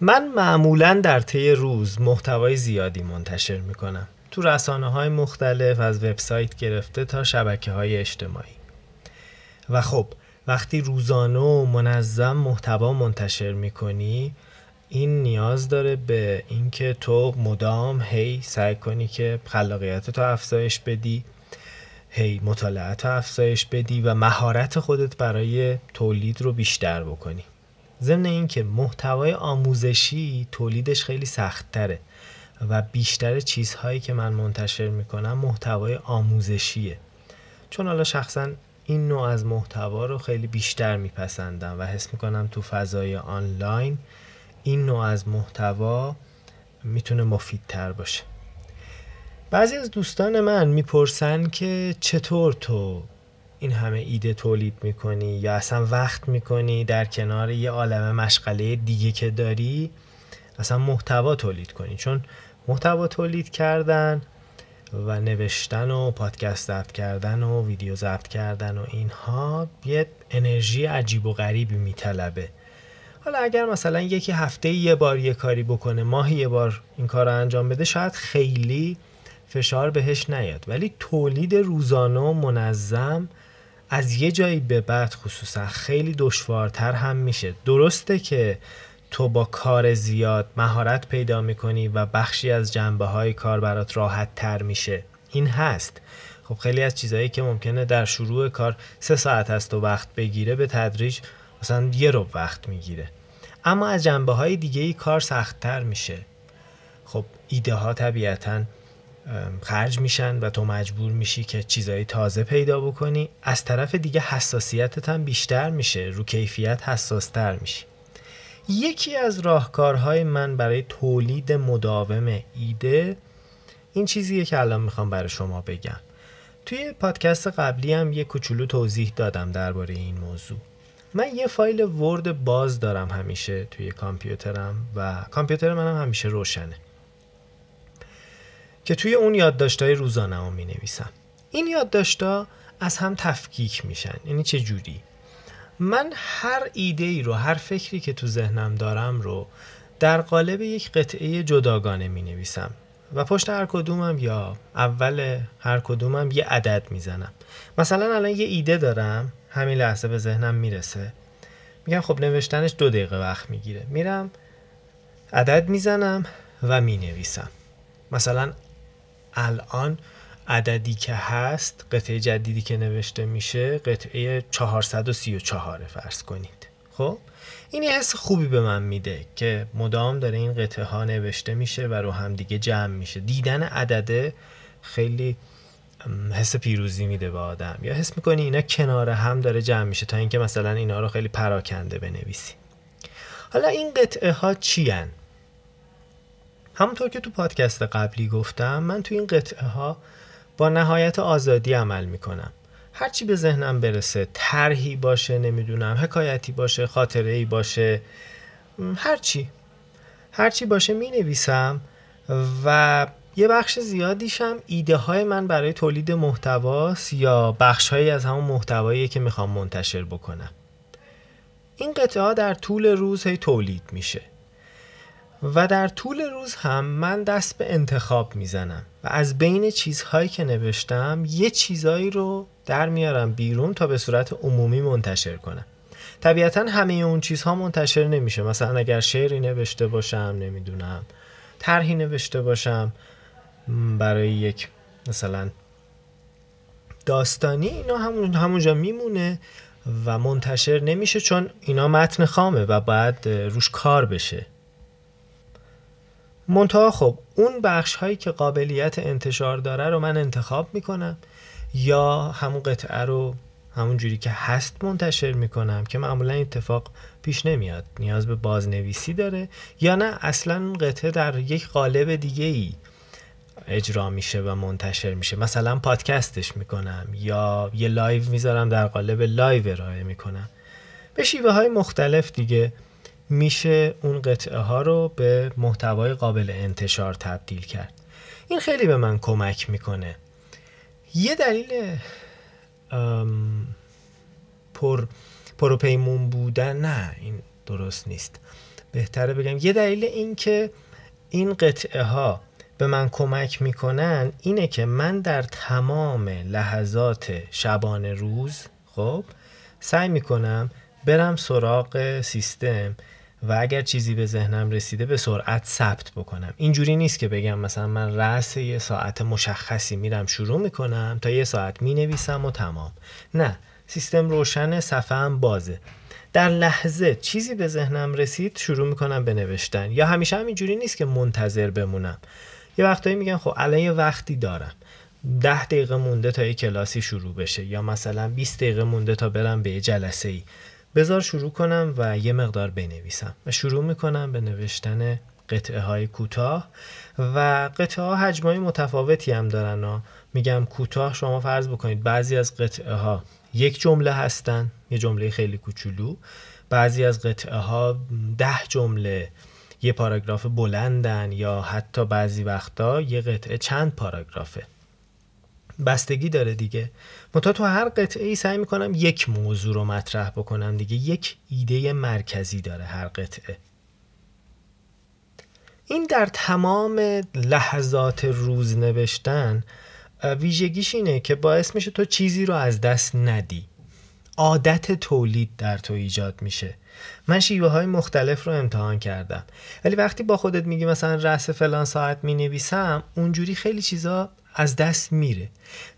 من معمولا در طی روز محتوای زیادی منتشر می‌کنم. تو رسانه های مختلف از وبسایت گرفته تا شبکه های اجتماعی. و خب وقتی روزانه و منظم محتوا منتشر می‌کنی این نیاز داره به اینکه تو مدام هی سعی کنی که خلاقیت تو افزایش بدی هی مطالعت رو افزایش بدی و مهارت خودت برای تولید رو بیشتر بکنی. ضمن اینکه محتوای آموزشی تولیدش خیلی سخت تره و بیشتر چیزهایی که من منتشر می‌کنم محتوای آموزشیه. چون حالا شخصا این نوع از محتوا رو خیلی بیشتر میپسندم و حس می‌کنم تو فضای آنلاین این نوع از محتوا می‌تونه مفیدتر باشه. بعضی از دوستان من می‌پرسن که چطور تو این همه ایده تولید می‌کنی یا اصلا وقت می‌کنی در کنار یه عالم مشغله دیگه که داری اصلا محتوا تولید کنی؟ چون محتوا تولید کردن و نوشتن و پادکست ضبط کردن و ویدیو ضبط کردن و اینها یه انرژی عجیب و غریبی میطلبه. حالا اگر مثلا یکی هفته یه بار یه کاری بکنه ماهی یه بار این کار رو انجام بده شاید خیلی فشار بهش نیاد. ولی تولید روزانه و منظم از یه جایی به بعد خصوصا خیلی دشوارتر هم میشه. درسته که تو با کار زیاد مهارت پیدا می‌کنی و بخشی از جنبه های کار برات راحت تر میشه. این هست. خب خیلی از چیزهایی که ممکنه در شروع کار سه ساعت هست و وقت بگیره به تدریج مثلا یه رو وقت می‌گیره. اما از جنبه های دیگه ای کار سختتر میشه. خب ایده ها طبیعتا خرج میشن و تو مجبور میشی که چیزهای تازه پیدا بکنی. از طرف دیگه حساسیتت هم بیشتر میشه رو کیفیت حساستر میشی. یکی از راهکارهای من برای تولید مداوم ایده این چیزیه که الان می‌خوام برای شما بگم. توی پادکست قبلی هم یه کوچولو توضیح دادم درباره این موضوع. من یه فایل ورد باز دارم همیشه توی کامپیوترم و کامپیوتر منم همیشه روشنه. که توی اون یادداشت‌های روزانه می نویسم این یادداشت‌ها از هم تفکیک میشن. یعنی چه جوری؟ من هر ایده ای رو هر فکری که تو ذهنم دارم رو در قالب یک قطعه جداگانه می نویسم و پشت هر کدومم یا اول هر کدومم یه عدد می‌زنم. مثلا الان یه ایده دارم همین لحظه به ذهنم می‌رسه. میگم خب نوشتنش دو دقیقه وقت می‌گیره. میرم عدد می‌زنم و می‌نویسم. مثلا الان عددی که هست قطعه جدیدی که نوشته میشه قطعه 434 فرض کنید. خب؟ این یه حس خوبی به من میده که مدام داره این قطعه ها نوشته میشه و رو هم دیگه جمع میشه. دیدن عدده خیلی حس پیروزی میده به آدم. یا حس می‌کنی اینا کنار هم داره جمع میشه تا اینکه مثلا اینا رو خیلی پراکنده بنویسی. حالا این قطعه ها چی هن؟ همونطور که تو پادکست قبلی گفتم من تو این قطعه ها با نهایت آزادی عمل می‌کنم. هرچی به ذهنم برسه طرحی باشه نمی‌دونم حکایتی باشه خاطره ای باشه هرچی. هرچی باشه می نویسم و یه بخش زیادیشم ایده های من برای تولید محتواست یا بخش هایی از همون محتوایی که می‌خوام منتشر بکنم. این قطعه ها در طول روز هی تولید میشه. و در طول روز هم من دست به انتخاب می‌زنم و از بین چیزهایی که نوشتم یه چیزایی رو در میارم بیرون تا به صورت عمومی منتشر کنم. طبیعتا همه اون چیزها منتشر نمیشه. مثلا اگر شعری نوشته باشم نمی‌دونم طرحی نوشته باشم برای یک مثلا داستانی اینا همون همونجا میمونه و منتشر نمیشه چون اینا متن خامه و باید روش کار بشه. منتها خب اون بخش هایی که قابلیت انتشار داره رو من انتخاب می‌کنم یا همون قطعه رو همون جوری که هست منتشر می‌کنم که معمولا اتفاق پیش نمیاد نیاز به بازنویسی داره یا نه اصلا قطعه در یک قالب دیگه ای اجرا میشه و منتشر میشه. مثلا پادکستش می‌کنم یا یه live می‌ذارم در قالب live ارائه می‌کنم. به شیوه های مختلف دیگه میشه اون قطعه ها رو به محتوای قابل انتشار تبدیل کرد. این خیلی به من کمک می‌کنه. یه دلیل پر و پیمون بودن نه این درست نیست. بهتره بگم. یه دلیل این که این قطعه ها به من کمک می‌کنن اینه که من در تمام لحظات شبانه روز خب سعی می‌کنم برم سراغ سیستم و اگر چیزی به ذهنم رسیده به سرعت ثبت بکنم. اینجوری نیست که بگم مثلا من رأس یه ساعت مشخصی میرم شروع می‌کنم تا یه ساعت می‌نویسم و تمام. نه سیستم روشن صفحه هم بازه. در لحظه چیزی به ذهنم رسید شروع می‌کنم به نوشتن. یا همیشه هم اینجوری نیست که منتظر بمونم. یه وقتایی میگن خب الان یه وقتی دارم. ده دقیقه مونده تا یه کلاسی شروع بشه. یا مثلا 20 دقیقه مونده تا برم به یه جلسه ای بذار شروع کنم و یه مقدار بنویسم و شروع می‌کنم به نوشتن قطعه های کوتاه و قطعه ها حجم متفاوتی هم دارن و میگم کوتاه شما فرض بکنید بعضی از قطعه ها یک جمله هستن یه جمله خیلی کوچولو. بعضی از قطعه ها ده جمله یه پاراگراف بلندن یا حتی بعضی وقتا یه قطعه چند پاراگرافه. بستگی داره دیگه. منتها تو هر قطعه ای سعی می‌کنم یک موضوع رو مطرح بکنم دیگه. یک ایده مرکزی داره هر قطعه. این در تمام لحظات روز نوشتن ویژگیش اینه که باعث میشه تو چیزی رو از دست ندی. عادت تولید در تو ایجاد میشه. من شیوه های مختلف رو امتحان کردم. ولی وقتی با خودت میگی مثلا رأس فلان ساعت می‌نویسم اونجوری خیلی چیزا از دست میره.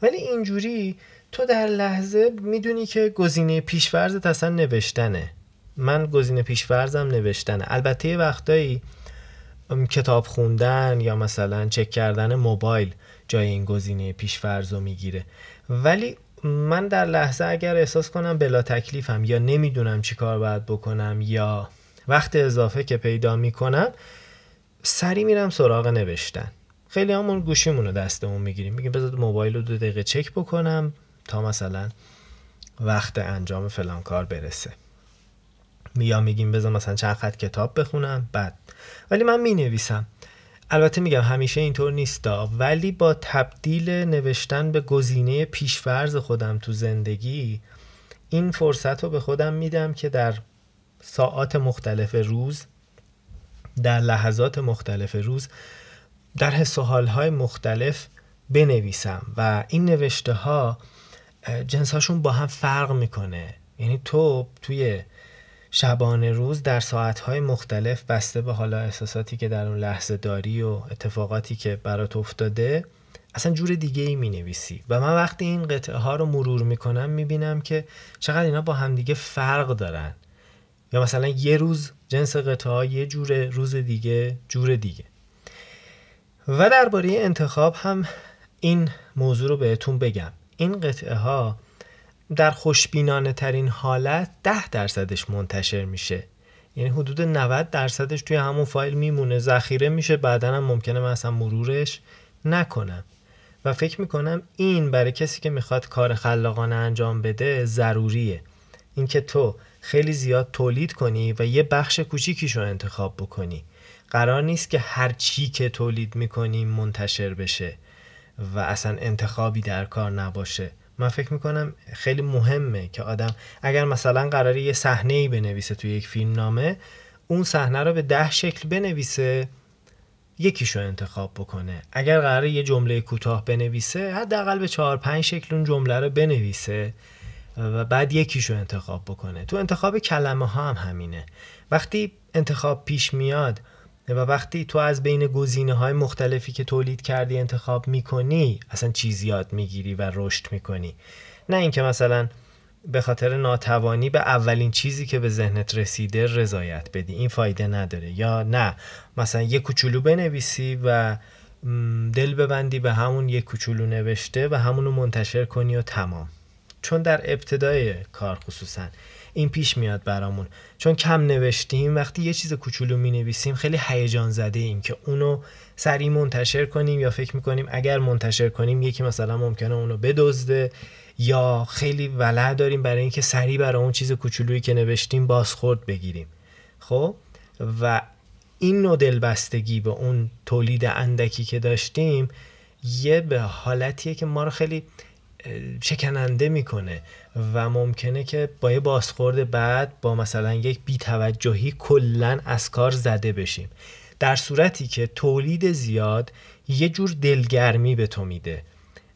ولی اینجوری تو در لحظه می‌دونی که گزینه پیشورزت اصلا نوشتنه. من گزینه پیشورزم نوشتنه. البته یه وقتایی کتاب خوندن یا مثلا چک کردن موبایل جای این گزینه پیشفرز رو می‌گیره. ولی من در لحظه اگر احساس کنم بلا تکلیفم یا نمی‌دونم چی کار باید بکنم یا وقت اضافه که پیدا می‌کنم سری میرم سراغ نوشتن. خیلی همون گوشیمون رو دستمون می‌گیریم. میگیم بذار موبایل رو دو دقیقه چک بکنم. تا مثلا وقت انجام فلان کار برسه. یا میگیم بذار مثلا چند خط کتاب بخونم بعد. ولی من می نویسم البته میگم همیشه اینطور نیستا. ولی با تبدیل نوشتن به گزینه پیشفرز خودم تو زندگی این فرصت رو به خودم میدم که در ساعات مختلف روز در لحظات مختلف روز در حس و حالهای مختلف بنویسم. و این نوشته ها جنساشون با هم فرق می‌کنه. یعنی تو توی شبانه روز در ساعتهای مختلف بسته به حالا احساساتی که در اون لحظه داری و اتفاقاتی که برات افتاده اصلا جور دیگه ای می نویسی و من وقتی این قطعه ها رو مرور می کنم می بینم که چقدر اینا با همدیگه فرق دارن. یا مثلا یه روز جنس قطعه ها یه جور روز دیگه جور دیگه. و درباره انتخاب هم این موضوع رو بهتون بگم. این قطعه ها در خوشبینانه ترین حالت ده درصدش منتشر میشه. یعنی حدود 90 درصدش توی همون فایل میمونه. ذخیره میشه بعدا هم ممکنه من اصلا مرورش نکنم. و فکر می‌کنم این برای کسی که می‌خواد کار خلاقانه انجام بده ضروریه. اینکه تو خیلی زیاد تولید کنی و یه بخش کوچیکیش رو انتخاب بکنی. قرار نیست که هر چی که تولید می‌کنی منتشر بشه. و اصلا انتخابی در کار نباشه. من فکر می‌کنم خیلی مهمه که آدم اگر مثلا قراره یه صحنه ای بنویسه توی یک فیلم نامه اون صحنه رو به ده شکل بنویسه یکیشو انتخاب بکنه. اگر قراره یه جمله کوتاه بنویسه حداقل به چهار پنج شکل اون جمله رو بنویسه و بعد یکیشو انتخاب بکنه. تو انتخاب کلمه ها هم همینه. وقتی انتخاب پیش میاد و وقتی تو از بین گزینه های مختلفی که تولید کردی انتخاب می‌کنی اصلا چیز یاد می‌گیری و رشد می‌کنی. نه اینکه مثلا به خاطر ناتوانی به اولین چیزی که به ذهنت رسیده رضایت بدی. این فایده نداره. یا نه مثلا یه کوچولو بنویسی و دل ببندی به همون یه کوچولو نوشته و همونو منتشر کنی و تمام. چون در ابتدای کار خصوصا. این پیش میاد برامون. چون کم نوشتیم وقتی یه چیز کوچولو می نویسیم خیلی هیجان زده ایم که اونو سریع منتشر کنیم یا فکر می‌کنیم اگر منتشر کنیم یکی مثلا ممکنه اونو بدزده یا خیلی ولع داریم برای اینکه سریع برای اون چیز کوچولویی که نوشتیم بازخورد بگیریم. خب؟ و این نوع دلبستگی به اون تولید اندکی که داشتیم یه به حالتیه که ما رو خیلی شکننده می‌کنه و ممکنه که با یه بازخورد بعد با مثلا یک بیتوجهی کلا از کار زده بشیم. در صورتی که تولید زیاد یه جور دلگرمی به تو میده.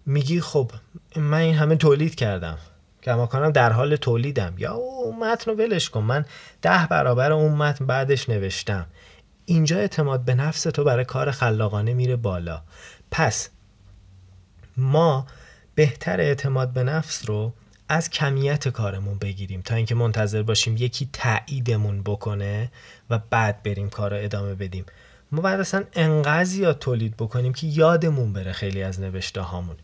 میگی خب من این همه تولید کردم. کماکانم در حال تولیدم. یا اون متن رو ولش کن. من ده برابر اون متن بعدش نوشتم. اینجا اعتماد به نفس تو برای کار خلاقانه میره بالا. پس ما بهتر اعتماد به نفس رو از کمیت کارمون بگیریم تا اینکه منتظر باشیم یکی تاییدمون بکنه و بعد بریم کار رو ادامه بدیم. ما بعد اصلا انقدر زیاد تولید بکنیم که یادمون بره خیلی از نوشته هامون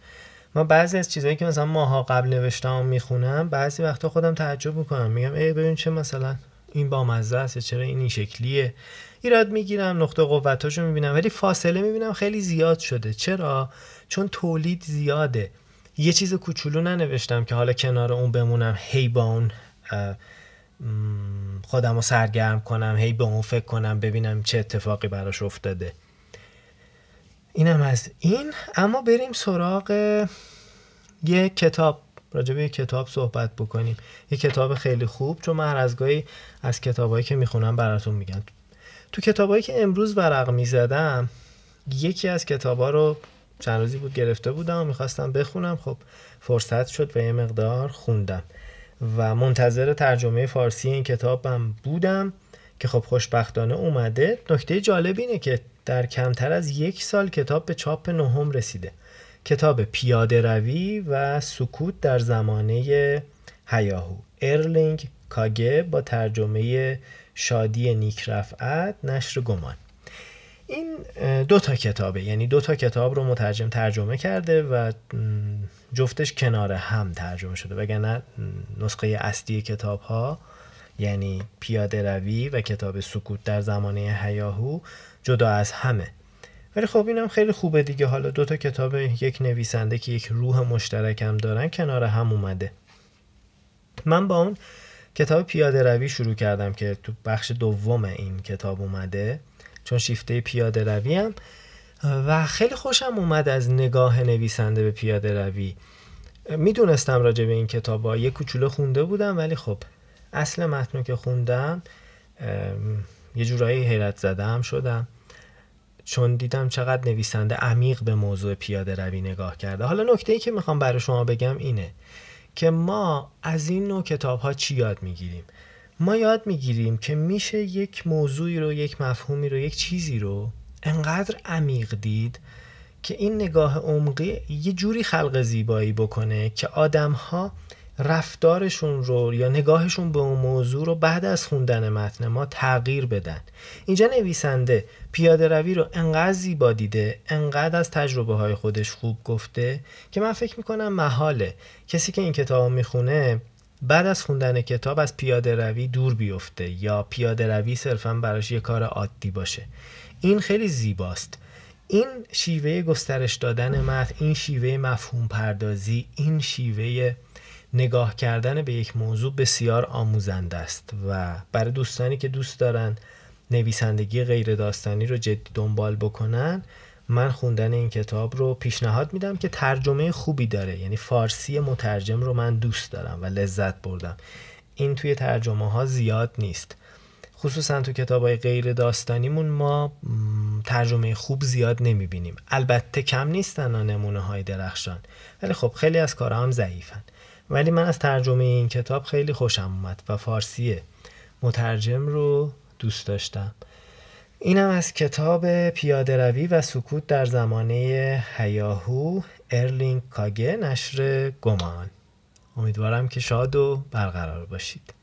ما بعضی از چیزهایی که مثلا ماها قبل نوشته هم می‌خونم بعضی وقتا خودم تعجب می‌کنم. میگم ای ببین چه مثلا این با مزه است چرا این این شکلیه؟ ایراد می‌گیرم نقطه قوتاشو می‌بینم ولی فاصله می‌بینم خیلی زیاد شده. چرا؟ چون تولید زیاده. یه چیز کوچولو ننوشتم که حالا کنار اون بمونم هی با اون خودم رو سرگرم کنم هی به اون فکر کنم ببینم چه اتفاقی براش افتاده. اینم از این. اما بریم سراغ یه کتاب. راجع به کتاب صحبت بکنیم. یه کتاب خیلی خوب چون من از گاهی از کتابایی که می‌خونم براتون میگم. تو کتابایی که امروز ورق می‌زدم یکی از کتابا رو چند روزی بود گرفته بودم و می‌خواستم بخونم. خب فرصت شد و یه مقدار خوندم. و منتظر ترجمه فارسی این کتابم بودم که خب خوشبختانه اومده. نکته جالب اینه که در کمتر از یک سال کتاب به چاپ نهم رسیده. کتاب پیاده روی و سکوت در زمانه هیاهو. ارلینگ کاگه با ترجمه شادی نیک رفعت نشر گمان. این دو تا کتابه. یعنی دو تا کتاب رو مترجم ترجمه کرده و جفتش کنار هم ترجمه شده. وگرنه نسخه اصلی کتاب ها یعنی پیاده روی و کتاب سکوت در زمانه هیاهو جدا از همه. ولی خب اینم خیلی خوبه دیگه. حالا دو تا کتاب یک نویسنده که یک روح مشترکم دارن کنار هم اومده. من با اون کتاب پیاده روی شروع کردم که تو بخش دوم این کتاب اومده. چون شیفته پیاده روی هم و خیلی خوشم اومد از نگاه نویسنده به پیاده روی. می‌دونستم راجع به این کتاب ها یه کوچولو خونده بودم ولی خب اصل متن که خوندم یه جورایی حیرت زده هم شدم. چون دیدم چقدر نویسنده عمیق به موضوع پیاده روی نگاه کرده. حالا نکته ای که می‌خوام برای شما بگم اینه که ما از این نوع کتاب ها چی یاد می‌گیریم؟ ما یاد می‌گیریم که میشه یک موضوعی رو یک مفهومی رو یک چیزی رو انقدر عمیق دید که این نگاه عمقی یه جوری خلق زیبایی بکنه که آدم ها رفتارشون رو یا نگاهشون به اون موضوع رو بعد از خوندن متن ما تغییر بدن. اینجا نویسنده پیاده روی رو انقدر زیبا دیده انقدر از تجربه های خودش خوب گفته که من فکر می‌کنم محاله. کسی که این کتاب می‌خونه بعد از خوندن کتاب از پیاده روی دور بیفته یا پیاده روی صرفا براش یه کار عادی باشه. این خیلی زیباست. این شیوه گسترش دادن متن این شیوه مفهوم پردازی این شیوه نگاه کردن به یک موضوع بسیار آموزنده است و برای دوستانی که دوست دارن نویسندگی غیر داستانی رو جدی دنبال بکنن من خوندن این کتاب رو پیشنهاد میدم که ترجمه خوبی داره. یعنی فارسی مترجم رو من دوست دارم و لذت بردم. این توی ترجمه ها زیاد نیست. خصوصا تو کتاب های غیر داستانیمون ما ترجمه خوب زیاد نمی‌بینیم. البته کم نیستن نمونه های درخشان. ولی خب خیلی از کارها هم ضعیفن. ولی من از ترجمه این کتاب خیلی خوشم اومد و فارسی مترجم رو دوست داشتم. اینم از کتاب پیاده روی و سکوت در زمانه هیاهو ارلینگ کاگه نشر گمان. امیدوارم که شاد و برقرار باشید.